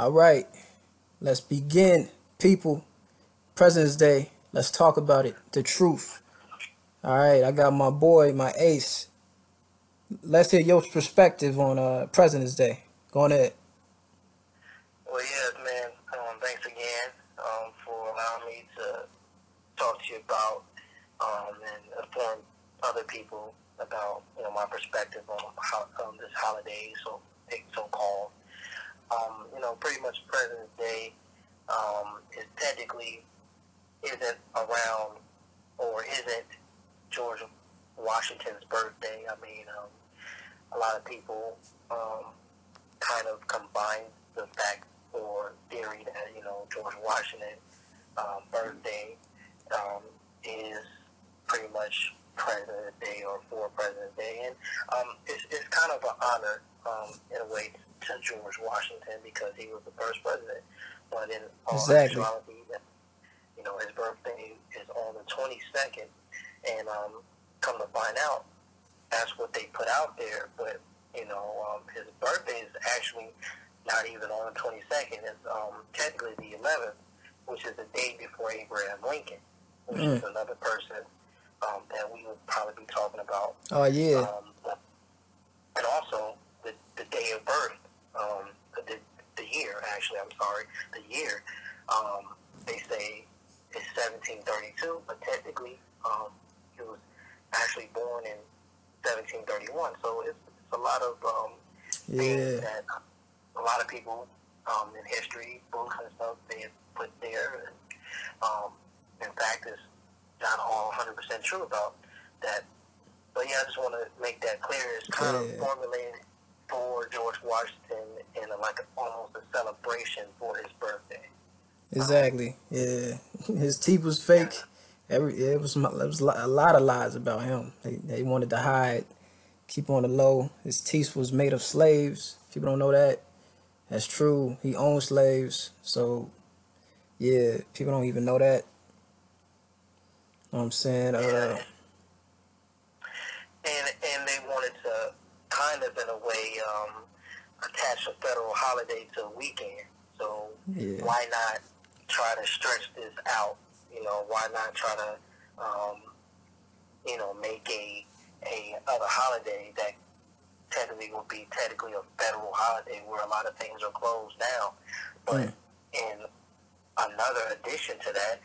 All right, let's begin, people. President's Day. Let's talk about it. The truth. All right, I got my boy, my ace. Let's hear your perspective on uh, President's Day. Go on ahead. Well, yes, man. Um, thanks again um, for allowing me to talk to you about um, and inform other people about you know my perspective on how um, this holiday, so take so called. Um, you know, pretty much President's Day um, is technically isn't around or isn't George Washington's birthday. I mean, um, a lot of people um, kind of combine the fact or theory that you know George Washington um, birthday um, is pretty much President's Day or for President's Day, and um, it's, it's kind of an honor um, in a way to George Washington because he was the first president. But in all Exactly. actuality, you know, his birthday is on the 22nd, and um, come to find out, that's what they put out there. But you know, um, his birthday is actually not even on the 22nd. It's um, technically the 11th, which is the day before Abraham Lincoln, which is another person um, that we would probably be talking about. Oh yeah, Um, and also the, the day of birth, um, the, the year, actually, I'm sorry, the year, um, they say is 1732, but technically um, he was actually born in 1731. So it's, it's a lot of um, things yeah, that a lot of people um, in history books and stuff they have put there. And, um, in fact, it's not all 100% true about that. But yeah, I just want to make that clear. It's kind Yeah. of formulated for George Washington in a, like almost a celebration for his birthday. exactly. Yeah, his teeth was fake. Every it was it was a lot of lies about him. They they wanted to hide, keep on the low. His teeth was made of slaves. People don't know that. That's true. He owned slaves. So yeah, people don't even know that. Know what I'm saying? Uh, and and they wanted to kind of in a way um, attach a federal holiday to a weekend. So Yeah. why not try to stretch this out? You know, why not try to um, you know make a a other holiday that technically would be technically a federal holiday where a lot of things are closed now, but Mm. in another addition to that,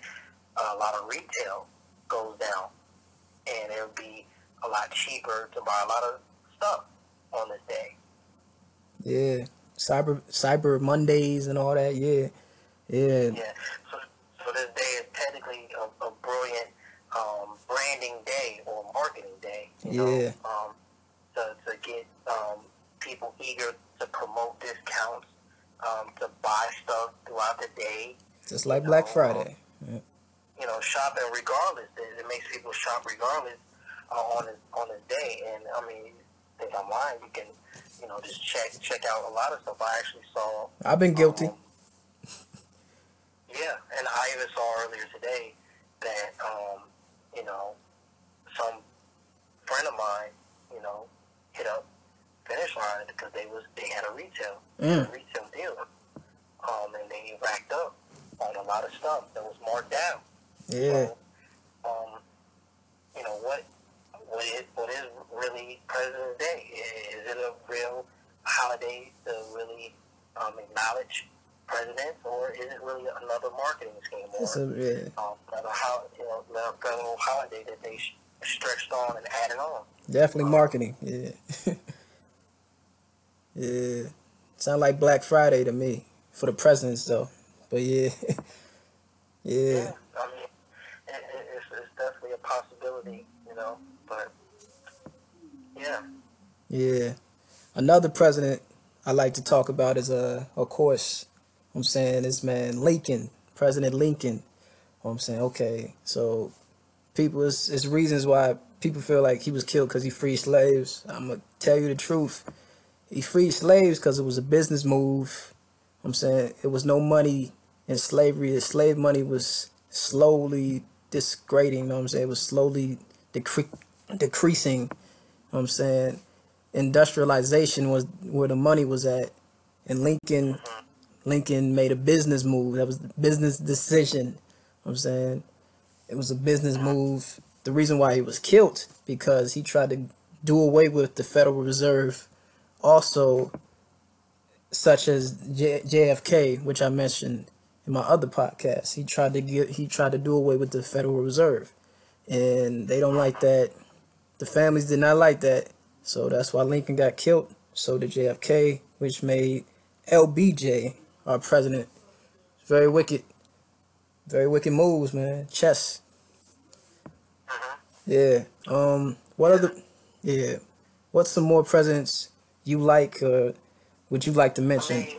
a lot of retail goes down, and it'll be a lot cheaper to buy a lot of stuff on this day. Yeah, cyber cyber Mondays and all that. Yeah, yeah, Yeah. So, so this day is technically a, a brilliant um, branding day or marketing day. You Yeah. Know, um, to, to get um, people eager to promote discounts, um, to buy stuff throughout the day. just like Black No, Friday. You know, shopping regardless. It, it makes people shop regardless uh, on this, on this day. And I mean, think lying, you can you know just check check out a lot of stuff. I actually saw. I've been guilty. Um, yeah, and I even saw earlier today that um, you know some friend of mine, you know, hit up finish line because they was they had a retail Mm. retail deal, um, and they racked up on a lot of stuff that was marked down. Yeah, So, um, you know what what is what is really President's Day? Is it a real holiday to really um, acknowledge presidents, or is it really another marketing scheme, or it's a, yeah, um, another ho- you know another federal holiday that they sh- stretched on and added on? definitely marketing. Yeah, yeah. Sound like Black Friday to me for the presidents though. But yeah, yeah, I mean, it, it's, it's definitely a possibility, you know, but yeah. yeah. Another president I like to talk about is uh, of course, I'm saying this man Lincoln, President Lincoln. I'm saying okay, so people, it's, it's reasons why people feel like he was killed because he freed slaves. I'm gonna tell you the truth. He freed slaves because it was a business move. I'm saying it was no money in slavery. The slave money was slowly disgrading. You know what I'm saying? It was slowly decre- decreasing. You know I'm saying? Industrialization was where the money was at. And Lincoln Lincoln made a business move. That was a business decision. You know I'm saying it was a business move. The reason why he was killed because he tried to do away with the Federal Reserve. Also, such as J- JFK, which I mentioned in my other podcast, he tried to get he tried to do away with the Federal Reserve, and they don't like that. The families did not like that, so that's why Lincoln got killed. So did JFK, which made LBJ our president. Very wicked, very wicked moves, man. Chess. Mhm. Yeah. Um. What other? Yeah. What's some more presidents you like? Uh, would you like to I mention? mean,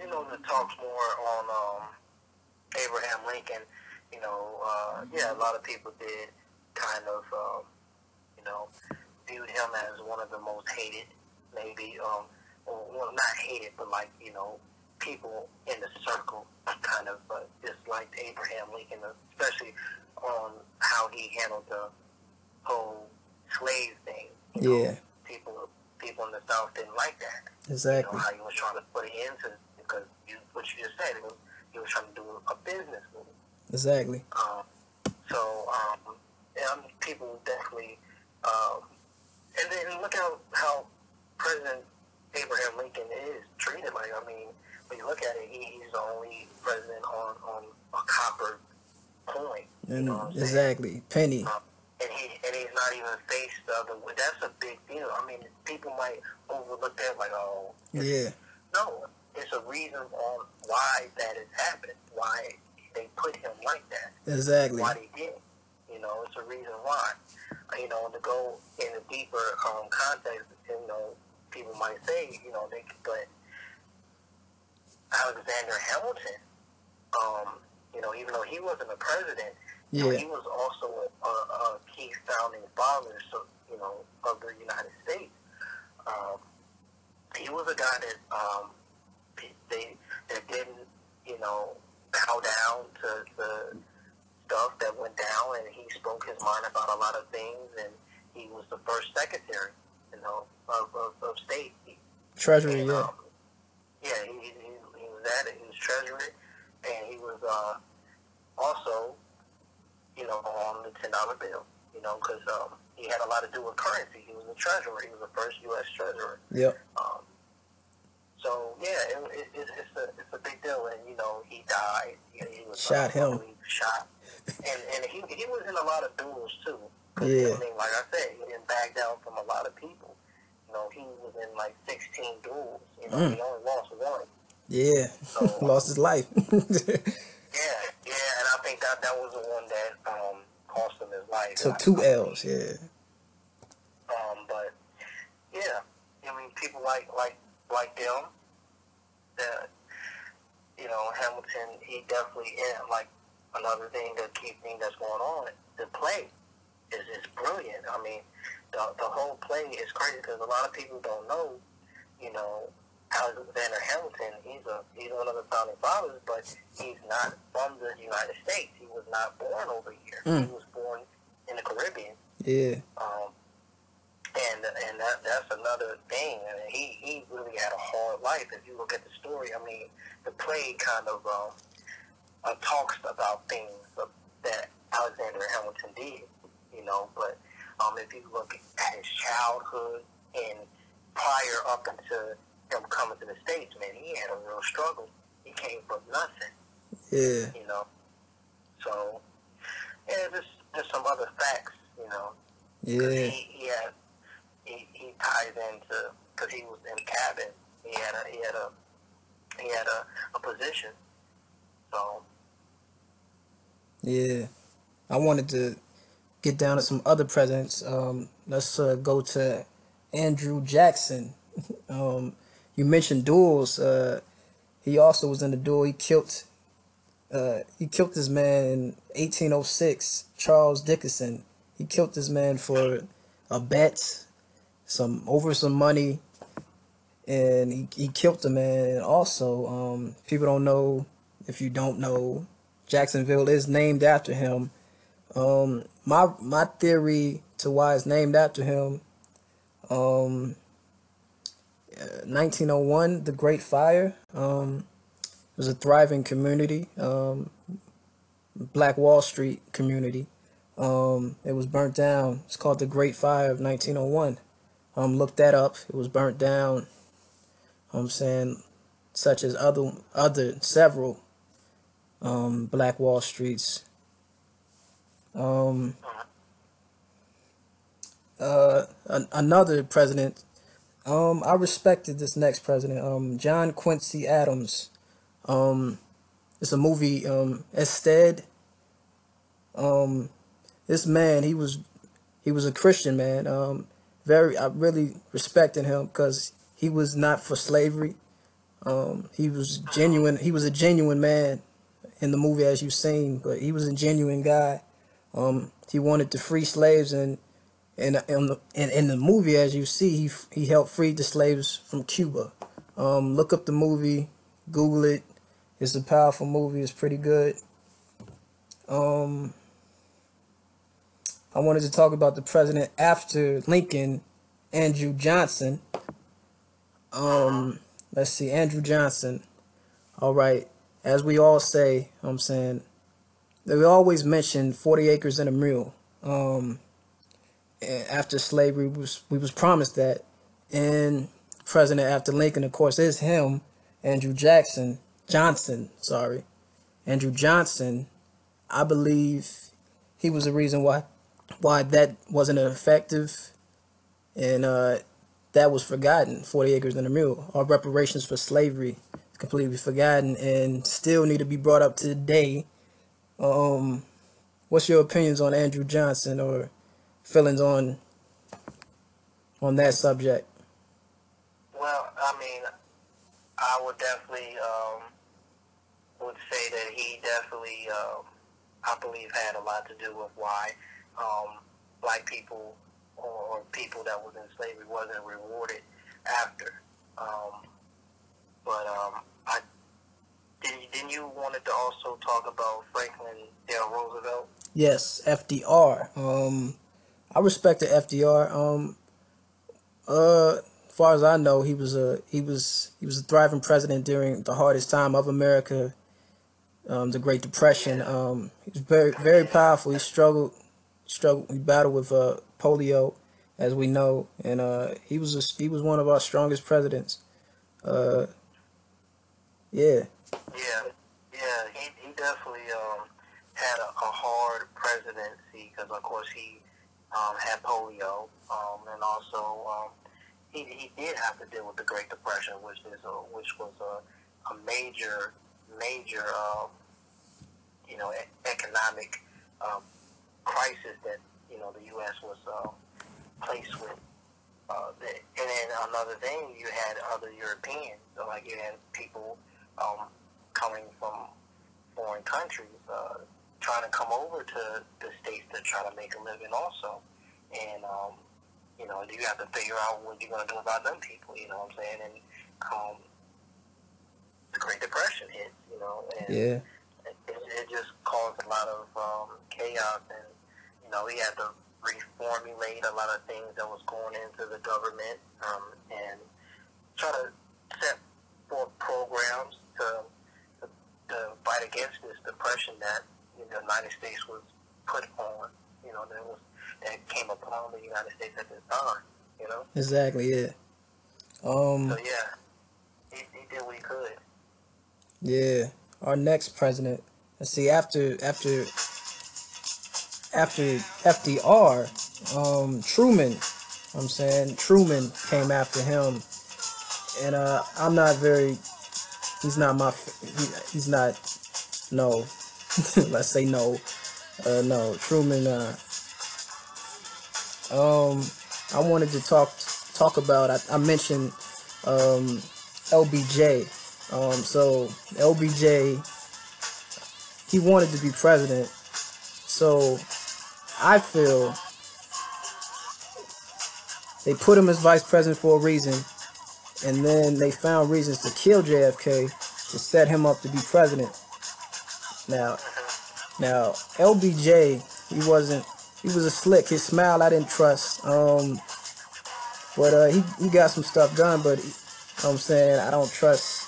you know, the talks more on um, Abraham Lincoln. You know, uh, yeah, a lot of people did kind of, um, know, viewed him as one of the most hated, maybe, um, or, well, not hated, but like, you know, people in the circle kind of uh, disliked Abraham Lincoln, especially on how he handled the whole slave thing. You know, Yeah. people people in the South didn't like that you Exactly. know, how he was trying to put it into because you, what you just said, was, he was trying to do a business move. Exactly. Um, so, um, people definitely, um, and then look how how President Abraham Lincoln is treated. Like, I mean, when you look at it, he, he's the only president on on a copper coin. You know what saying? exactly. Penny. Um, and he and he's not even faced the other. That's a big deal. I mean, people might overlook that, like, oh, Yeah. no, it's a reason on why that is happening. Why they put him like that. Exactly. Why they did. You know, it's a reason why. You know, to go in a deeper um, context, you know, people might say, you know, they, but Alexander Hamilton, um, you know, even though he wasn't a president, you know, Yeah. he was also a, a key founding father, so you know, of the United States. Um, he was a guy that um, they that didn't, you know, bow down to the stuff that went down, and he spoke his mind about a lot of things, and he was the first secretary, you know, of, of, of state. He, Treasury. and, Yeah. um, yeah, he, he, he was at it. He was treasurer, and he was uh, also, you know, on the ten dollar bill. You know, because um, he had a lot to do with currency. He was the treasurer. He was the first U.S. treasurer. Yep. Um, so yeah, it, it, it's it's a it's a big deal, and you know he died. He, he was Shot him. Shot, and and he he was in a lot of duels too. Yeah. I mean, like I said, he didn't back down from a lot of people. You know, he was in like 16 duels. You know, Mm. he only lost one. Yeah. So- Lost his life. Yeah, yeah, and I think that that was the one that um cost him his life. Took two L's. Yeah. Um, but yeah, I mean, people like like like them. That you know, Hamilton. He definitely like another thing, the key thing that's going on. The play is is brilliant. I mean, the the whole play is crazy because a lot of people don't know. You know, Alexander Hamilton. He's a he's one of the founding fathers, but he's not from the United States. He was not born over here. Mm. He was born in the Caribbean. Yeah. Um, and and that that's another thing. I mean, he he really had a hard life. If you look at the story, I mean, the play kind of um, uh, talks about things that Alexander Hamilton did, you know. But um, if you look at his childhood and prior up into him coming to the states, man, he had a real struggle. He came from nothing Yeah. you know. So, yeah, just just some other facts, you know. Yeah. He, he had he, he ties into because he was in cabin. He had a he had a he had a, a position. So Yeah. I wanted to get down to some other presidents. Um, let's uh, go to Andrew Jackson. Um, you mentioned duels. Uh, he also was in the duel. He killed. Uh, he killed this man in 1806. Charles Dickinson. He killed this man for a bet, some over some money, and he, he killed the man. And also, um, people don't know if you don't know, Jacksonville is named after him. Um, my my theory to why it's named after him. Um, uh, 1901, the Great Fire. Um, was a thriving community, um, Black Wall Street community. Um, it was burnt down. It's called the Great Fire of 1901. Um, look that up. It was burnt down. I'm saying, such as other other several um, Black Wall Streets. Um, uh, an- another president. Um, I respected this next president. Um, John Quincy Adams. Um, it's a movie. Um, Amistad. Um, this man, he was, he was a Christian man. Um, very, I really respected him because he was not for slavery. Um, he was genuine. He was a genuine man in the movie, as you've seen. But he was a genuine guy. Um, he wanted to free slaves, and and in the in, in the movie, as you see, he he helped free the slaves from Cuba. Um, look up the movie, Google it. It's a powerful movie. It's pretty good. Um, I wanted to talk about the president after Lincoln, Andrew Johnson. Um, let's see, Andrew Johnson. All right, as we all say, I'm saying they always mention 40 acres and a mule. Um, after slavery was we was promised that, and president after Lincoln, of course, is him, Andrew Jackson Johnson. Sorry, Andrew Johnson. I believe he was the reason why why that wasn't effective, and uh, that was forgotten. Forty acres and a mule. Our reparations for slavery completely forgotten and still need to be brought up today. Um, what's your opinions on Andrew Johnson or feelings on on that subject? Well, I mean, I would definitely um, would say that he definitely, um, I believe, had a lot to do with why um, black people or people that was in slavery wasn't rewarded after. Um, but um, I didn't. Didn't you wanted to also talk about Franklin Delano Roosevelt? Yes, FDR. Um, I respect the FDR. Um, uh, as far as I know, he was a he was he was a thriving president during the hardest time of America, um, the Great Depression. Um, he was very very powerful. He struggled struggled. He battled with uh, polio, as we know, and uh, he was a, he was one of our strongest presidents. Uh, yeah. Yeah, yeah, he he definitely um, had a, a hard presidency because, of course, he um, had polio, um, and also um, he he did have to deal with the Great Depression, which is a, which was a, a major major um, you know economic um, crisis that you know the U.S. was uh, placed with. Uh, and then another thing, you had other Europeans, so like you had people um, coming from foreign countries, uh, trying to come over to the states to try to make a living also. And, um, you know, you have to figure out what you're going to do about them people, you know what I'm saying? And um, the Great Depression hit, you know, and Yeah. it, it just caused a lot of um, chaos. And, you know, he had to reformulate a lot of things that was going into the government um, and try to set forth programs to, to, to fight against this depression that the United States was put on, you know, that was that came upon the United States at this time, you know. Exactly. Yeah. Um. So yeah, he, he did what he could. Yeah, our next president. Let's see. After after after FDR, um, Truman. I'm saying Truman came after him, and uh, I'm not very. He's not my. He, he's not. No, let's say no. Uh, no, Truman. Uh, um, I wanted to talk talk about. I, I mentioned um, LBJ. Um, so LBJ, he wanted to be president. So I feel they put him as vice president for a reason, and then they found reasons to kill JFK to set him up to be president. Now, now LBJ, he wasn't. He was a slick. His smile I didn't trust. Um, but uh, he he got some stuff done. But you know I'm saying I don't trust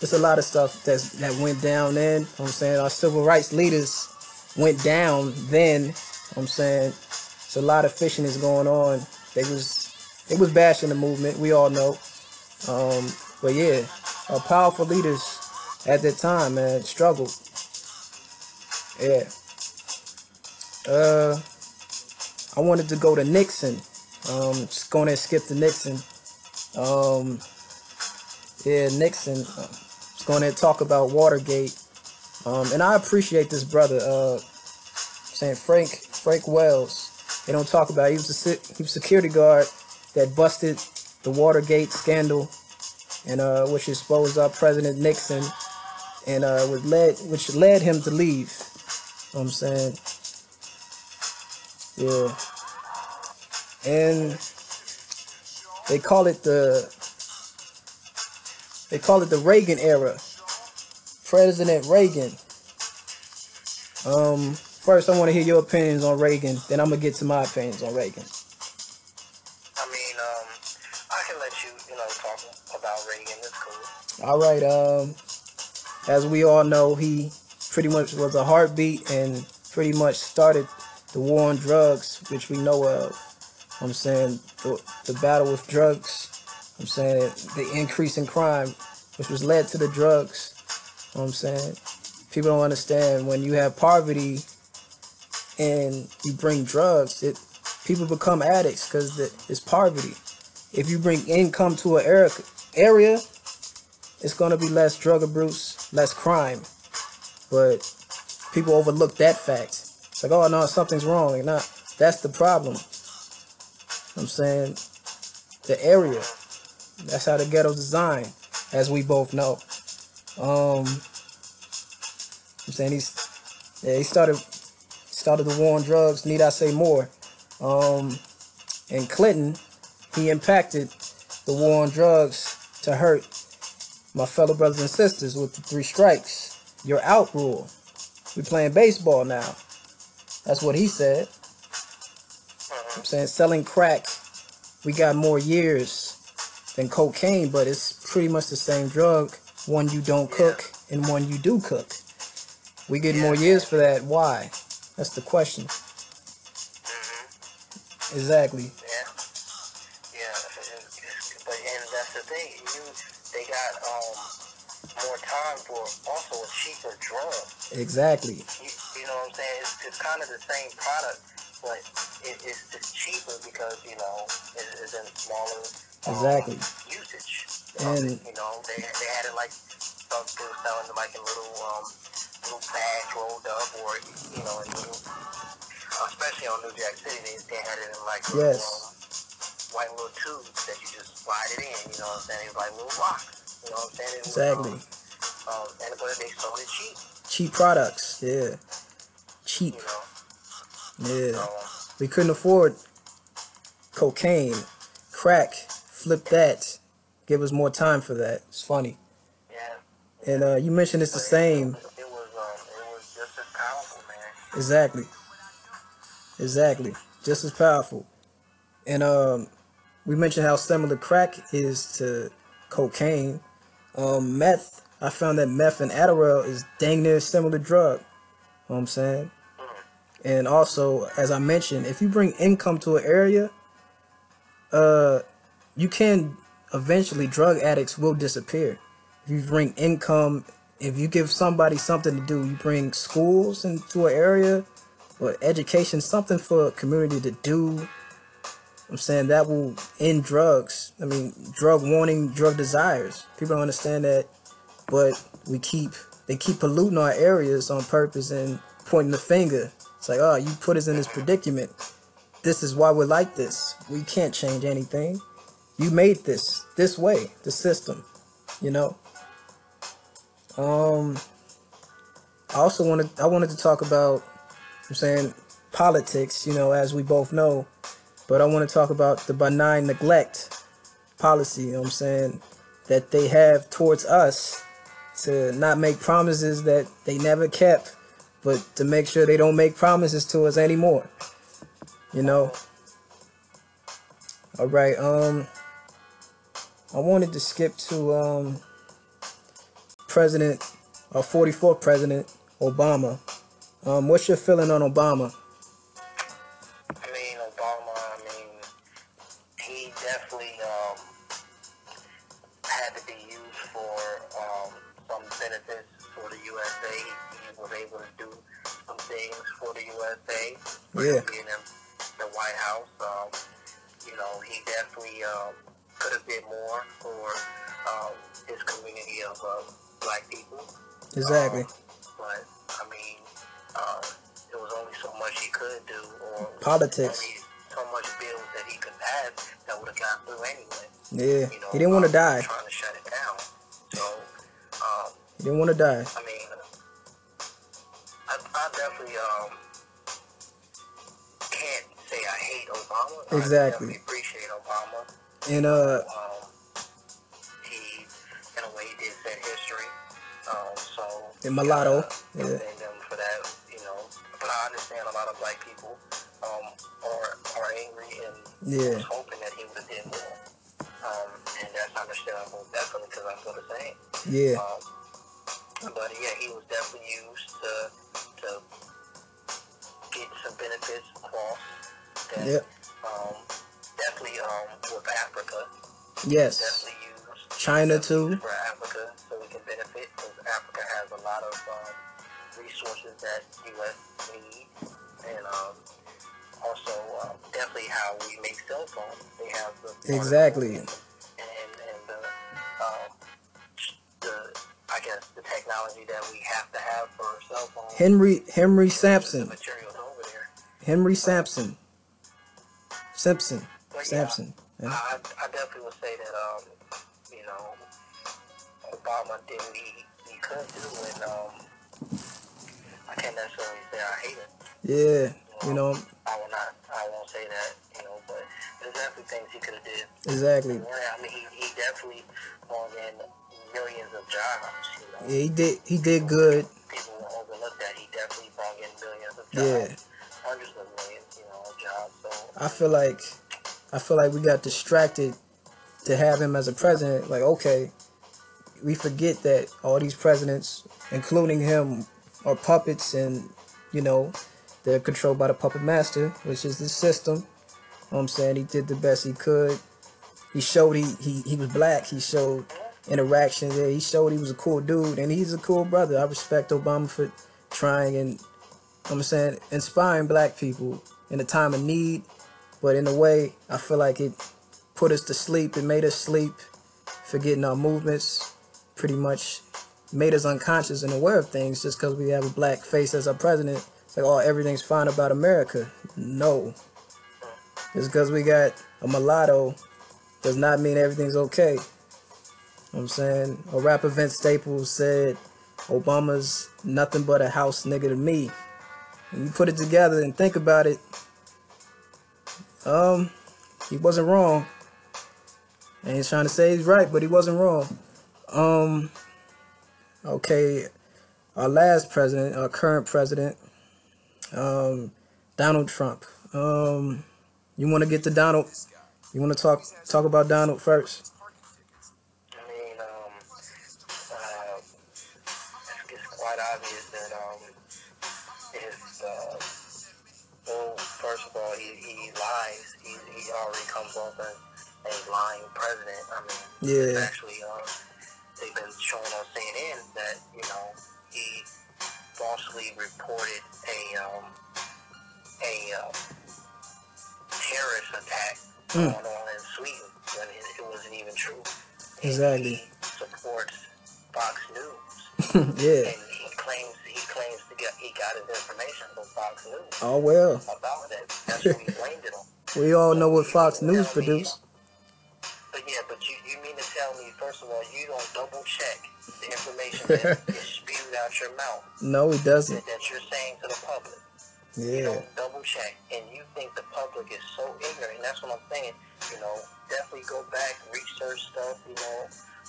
there's a lot of stuff that's that went down then. You know I'm saying our civil rights leaders went down then. You know I'm saying it's a lot of fishing is going on. They was they was bashing the movement. We all know. Um, but yeah, our powerful leaders at that time, man, struggled. Yeah. Uh, I wanted to go to Nixon. Um, just going to skip to Nixon. Um, yeah, Nixon. Uh, just going to talk about Watergate. Um, and I appreciate this brother. Uh, saying Frank Frank Wills. They don't talk about. It. He was a he was security guard that busted the Watergate scandal, and uh, which exposed our President Nixon, and uh, which led which led him to leave. You know I'm saying, yeah, and they call it the they call it the Reagan era. President Reagan. Um, first I want to hear your opinions on Reagan, then I'm gonna get to my opinions on Reagan. All right. Um, as we all know, he pretty much was a heartbeat and pretty much started the war on drugs, which we know of. I'm saying the, the battle with drugs. I'm saying the increase in crime, which was led to the drugs. I'm saying people don't understand when you have poverty and you bring drugs, it people become addicts because it's poverty. If you bring income to an area, it's gonna be less drug abuse, less crime. But people overlook that fact. It's like, oh no, something's wrong. And not that's the problem. I'm saying the area. That's how the ghetto's designed, as we both know. Um, I'm saying he's yeah, he started started the war on drugs. Need I say more? Um, and Clinton, he impacted the war on drugs to hurt my fellow brothers and sisters with the three strikes. You're out rule. We playing baseball now. That's what he said. I'm saying selling crack, we got more years than cocaine, but it's pretty much the same drug. One you don't cook and one you do cook. We get more years for that. Why? That's the question. Mm-hmm. Exactly. But and that's the thing. You they got um more time for also a cheaper drug. Exactly. You, you know what I'm saying? It's, it's kind of the same product, but it, it's, it's cheaper because you know it, it's in smaller um, exactly usage. And you know they they had it like some people selling them like in little um little bags rolled up, or you know, in little, especially on New Jack City, they, they had it in like little, yes. um, white little tubes that you just slide it in. You know what I'm saying? It was like little rocks. You know what I'm saying? It was, exactly. Um, um, and but they sold it cheap. Cheap products, yeah. Cheap. You know? Yeah. So, we couldn't afford cocaine, crack. Flip that. Give us more time for that. It's funny. yeah. And uh, you mentioned it's the same. It was, um, it was just as powerful, man. Exactly. Exactly. Just as powerful. And um, we mentioned how similar crack is to cocaine. Um, meth, I found that meth and Adderall is dang near similar drug. You know what I'm saying? And also, as I mentioned, if you bring income to an area, uh, you can eventually drug addicts will disappear. If you bring income, if you give somebody something to do, you bring schools into an area or education, something for a community to do. I'm saying that will end drugs. I mean, drug warning, drug desires. People don't understand that, but we keep they keep polluting our areas on purpose and pointing the finger. It's like, oh, you put us in this predicament. This is why we're like this. We can't change anything. You made this this way, the system. You know. Um. I also wanted I wanted to talk about. I'm saying politics. You know, as we both know, but I want to talk about the benign neglect policy. You know what I'm saying that they have towards us to not make promises that they never kept, but to make sure they don't make promises to us anymore. You know. All right. Um. I wanted to skip to um. president, our 44th president, Obama. Um, what's your feeling on Obama? So much bills that he could pass that would have got through anyway. Yeah. You know, He didn't want to um, die. Trying to shut it down. So, um, He didn't want to die. I mean, I, I definitely um can't say I hate Obama. Exactly. definitely appreciate Obama. And uh, Um, he, in a way, did set history. Um, so And mulatto, uh, yeah. Yeah. was hoping that he would have did more. Um, and that's understandable, definitely, because I feel the same. yeah, Um, but yeah, he was definitely used to to get some benefits across. That, Yep. Um, definitely um, with Africa. yes. Definitely used China too. How we make cell phones. They have the Exactly. and and the um, the I guess the technology that we have to have for cell phones. Henry Henry Sampson. materials over there. Henry Sampson. Simpson. But Sampson. Yeah. I, I definitely would say that, um, you know, Obama did what he, he could do, and um, I can't necessarily say I hate it. Yeah. You know, I will not. I won't say that, you know, there's definitely things he could have did. exactly. Yeah, I mean, he, he definitely brought in millions of jobs. You know, Yeah, he did he did good. people overlook that. He definitely brought in millions of Yeah. hundreds of millions, you know, jobs. So I feel like I feel like we got distracted to have him as a president. Like, okay, we forget that all these presidents, including him, are puppets and, you know, they're controlled by the puppet master, which is the system. Know what I'm saying? He did the best he could. He showed he, he, he was black. He showed interaction there. He showed he was a cool dude and he's a cool brother. I respect Obama for trying and I'm saying inspiring black people in a time of need, but in a way I feel like it put us to sleep. It made us sleep, forgetting our movements, pretty much made us unconscious and aware of things just because we have a black face as our president. It's like, oh, everything's fine about America. No. Just because we got a mulatto does not mean everything's okay. You know what I'm saying? A rapper Vince Staples said, Obama's nothing but a house nigga to me. When you put it together and think about it, um, he wasn't wrong. I ain't trying to say he's right, but he wasn't wrong. Um, okay, our last president, our current president, um, Donald Trump. Um, you want to get to Donald? You want to talk talk about Donald first? I mean, um, uh, it's, quite obvious that um, if uh, well, first of all, he, he lies. He, he already comes off as a lying president. I mean, Yeah, actually uh, they've been showing on CNN that you know he falsely reported a um, a uh, terrorist attack Mm. going on in Sweden when it, it wasn't even true. And Exactly. He supports Fox News, yeah. and he claims he claims to get he got his information from Fox News Oh well, about that. That's what he blamed it on. we all know what Fox You News produced. But yeah, but you, you mean to tell me, first of all, you don't double check the information that is spewed out your mouth No, it doesn't. that, that you're saying to the public. Yeah, check, and you think the public is so ignorant. And that's what I'm saying. You know, definitely go back, research stuff. You know,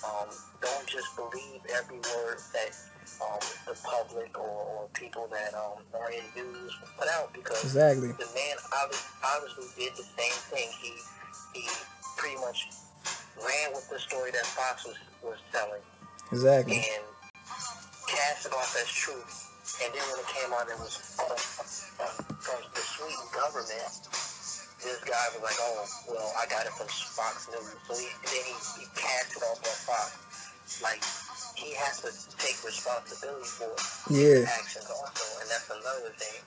um, don't just believe every word that um, the public or, or people that um, are in news put out because exactly. the man obvi- obviously did the same thing. He he pretty much ran with the story that Fox was, was telling, Exactly. and cast it off as truth. And then when it came out, it was uh, uh, the Sweden government. This guy was like, "Oh, well, I got it from Fox News." So he, then he, he cast it off on Fox. Like he has to take responsibility for Yeah. his actions also, and that's another thing.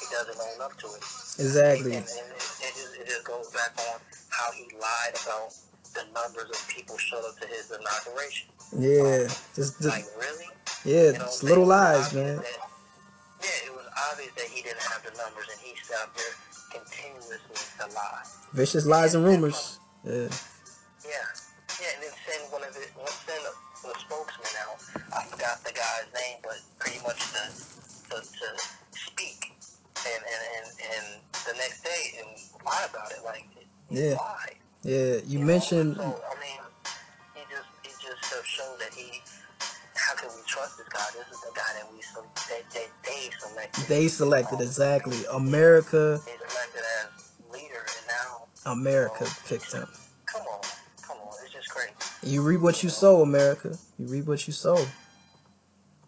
He doesn't own up to it. Exactly. And, and it, it, just, it just goes back on how he lied about the numbers of people showed up to his inauguration. Yeah. Just, Like, really? yeah, You know, just little lies, man. that- yeah, it was obvious that he didn't have the numbers, and he sat out there continuously to lie. Vicious lies and rumors. Yeah. Yeah, yeah, and then send one of it, one send a, the spokesman out. I forgot the guy's name, but pretty much to to, to speak, and, and and and the next day and lie about it, like Yeah. lied. Yeah. You know? mentioned So I mean, he just he just showed that he. Can we trust this guy? This is the guy that we that, that they selected. they selected exactly America. They selected as leader, and now America picked him. come on, come on, it's just crazy. You reap what you sow, America. You reap what you sow.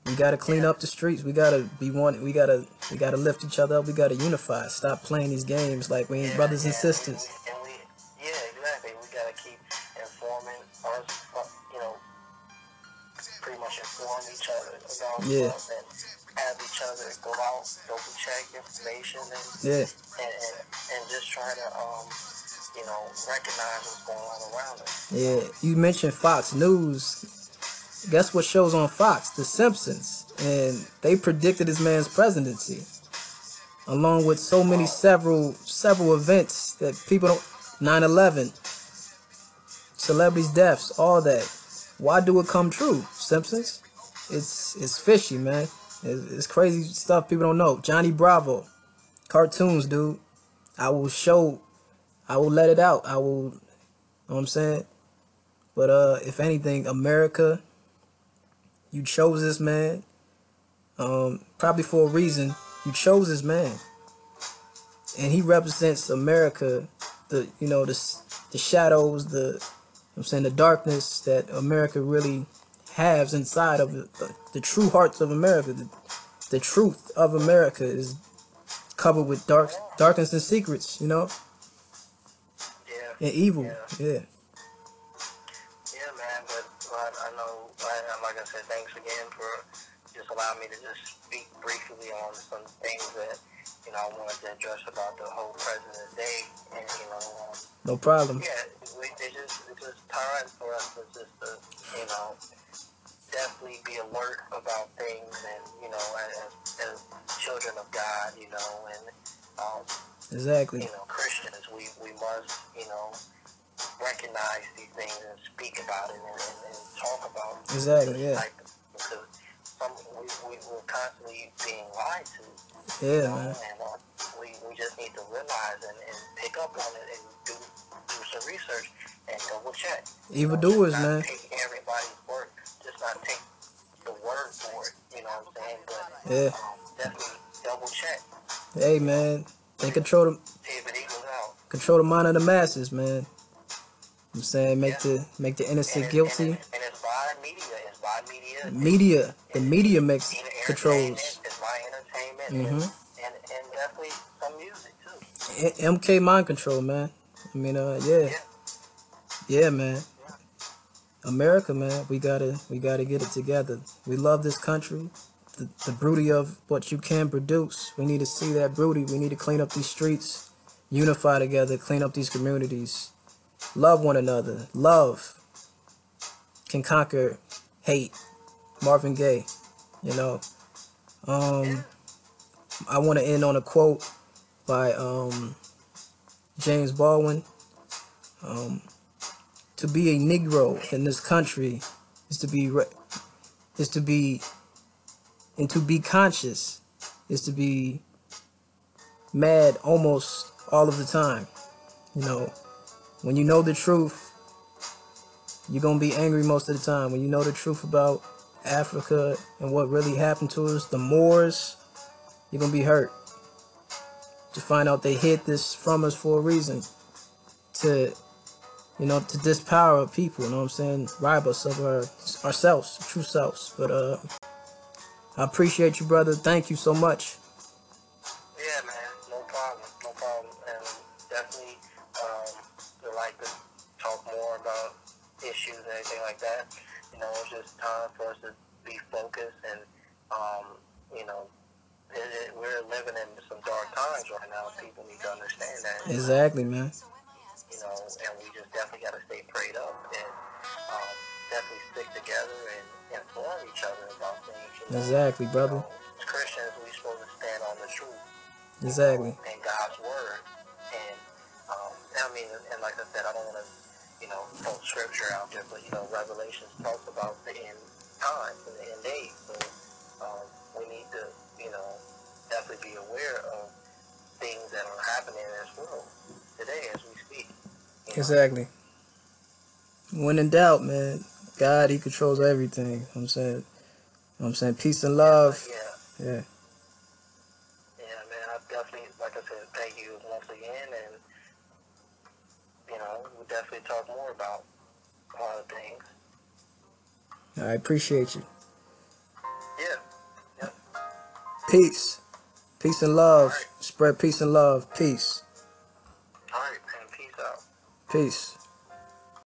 We gotta clean up the streets. We gotta be one. We gotta we gotta lift each other up. We gotta unify. Stop playing these games like we ain't Yeah, brothers and yeah, sisters. And we, each other about Yeah. stuff and have each other go out, double check information and, Yeah, and, and, and just try to, um, you know, recognize what's going on around us. yeah. You mentioned Fox News. Guess what shows on Fox? The Simpsons, and they predicted this man's presidency, along with so many several several events that people don't. 9/11, celebrities' deaths, all that. Why do it come true? Simpsons. It's it's fishy, man. It's, it's crazy stuff people don't know. Johnny Bravo, cartoons, dude. I will show. I will let it out. I will. You know what I'm saying? But uh, if anything, America, you chose this man. Um, probably for a reason. You chose this man, and he represents America. The you know the the shadows, the I'm saying the darkness that America really has inside of. The, the true hearts of America. The, the truth of America is covered with dark darkness and secrets. You know, Yeah. and evil. Yeah. Yeah. Yeah, man, but I know, I, like I said, thanks again for just allowing me to just speak briefly on some things that, you know, I wanted to address about the whole President's Day. And, you know, um, No problem. yeah, it's just, it's just time for us to just, uh, you know, definitely be alert about things and, you know, as, as children of God, you know, and, um, Exactly. you know, Christians, we, we must, you know, recognize these things and speak about it and, and, and talk about. Exactly, yeah. Like, because some, we, we, we're constantly being lied to. Yeah, you know, man. And uh, we, we just need to realize and, and pick up on it and do, do some research and double check. Evildoers, not man. Take everybody's word. Just not take the word for it. You know what I'm saying? But Yeah. um, definitely double check. Hey, man. They control the See if it equals out. control the mind of the masses, man. I'm saying make Yeah. the make the innocent it's- guilty. And, it's- and it's by media. It's by media. Media, the media makes controls. It's by entertainment. And, Mhm. and, and definitely some music, too. MK mind control, man. I mean, uh, yeah, Yeah. yeah, man. America, man. We gotta we gotta get it together. We love this country. The, the beauty of what you can produce. We need to see that beauty. We need to clean up these streets, unify together, clean up these communities, love one another. Love can conquer hate. Marvin Gaye, you know. Um, I want to end on a quote by um, James Baldwin. Um, to be a Negro in this country is to be is to be and to be conscious is to be mad almost all of the time. You know, when you know the truth, you're gonna be angry most of the time. When you know the truth about Africa and what really happened to us, the Moors, you're gonna be hurt. To find out they hid this from us for a reason. To you know, to dispower people, you know what I'm saying? Rob us of our ourselves, true selves. But uh I appreciate you, brother. Thank you so much. Yeah, man, no problem, no problem, and definitely um, would like to talk more about issues and anything like that. You know, it's just time for us to be focused, and um, you know, it, it, we're living in some dark times right now. People need to understand that. Exactly, man. You know, and definitely got to stay prayed up and um, definitely stick together and inform each other about things. You know? Exactly, brother. As Christians, we supposed to stand on the truth Exactly. and God's word. And um, I mean, and like I said, I don't want to, you know, throw scripture out there, but you know, Revelation talks about the end times and the end days. So um, we need to, you know, definitely be aware of things that are happening in this world today as we speak. Exactly. When in doubt, man, God, He controls everything. You know I'm saying. You know what I'm saying peace and love. Yeah, Yeah. yeah, man. I definitely, like I said, thank you once again, and you know, we'll definitely talk more about a lot of things. I appreciate you. Yeah. Peace. Peace and love. Alright. Spread peace and love. Peace. Peace.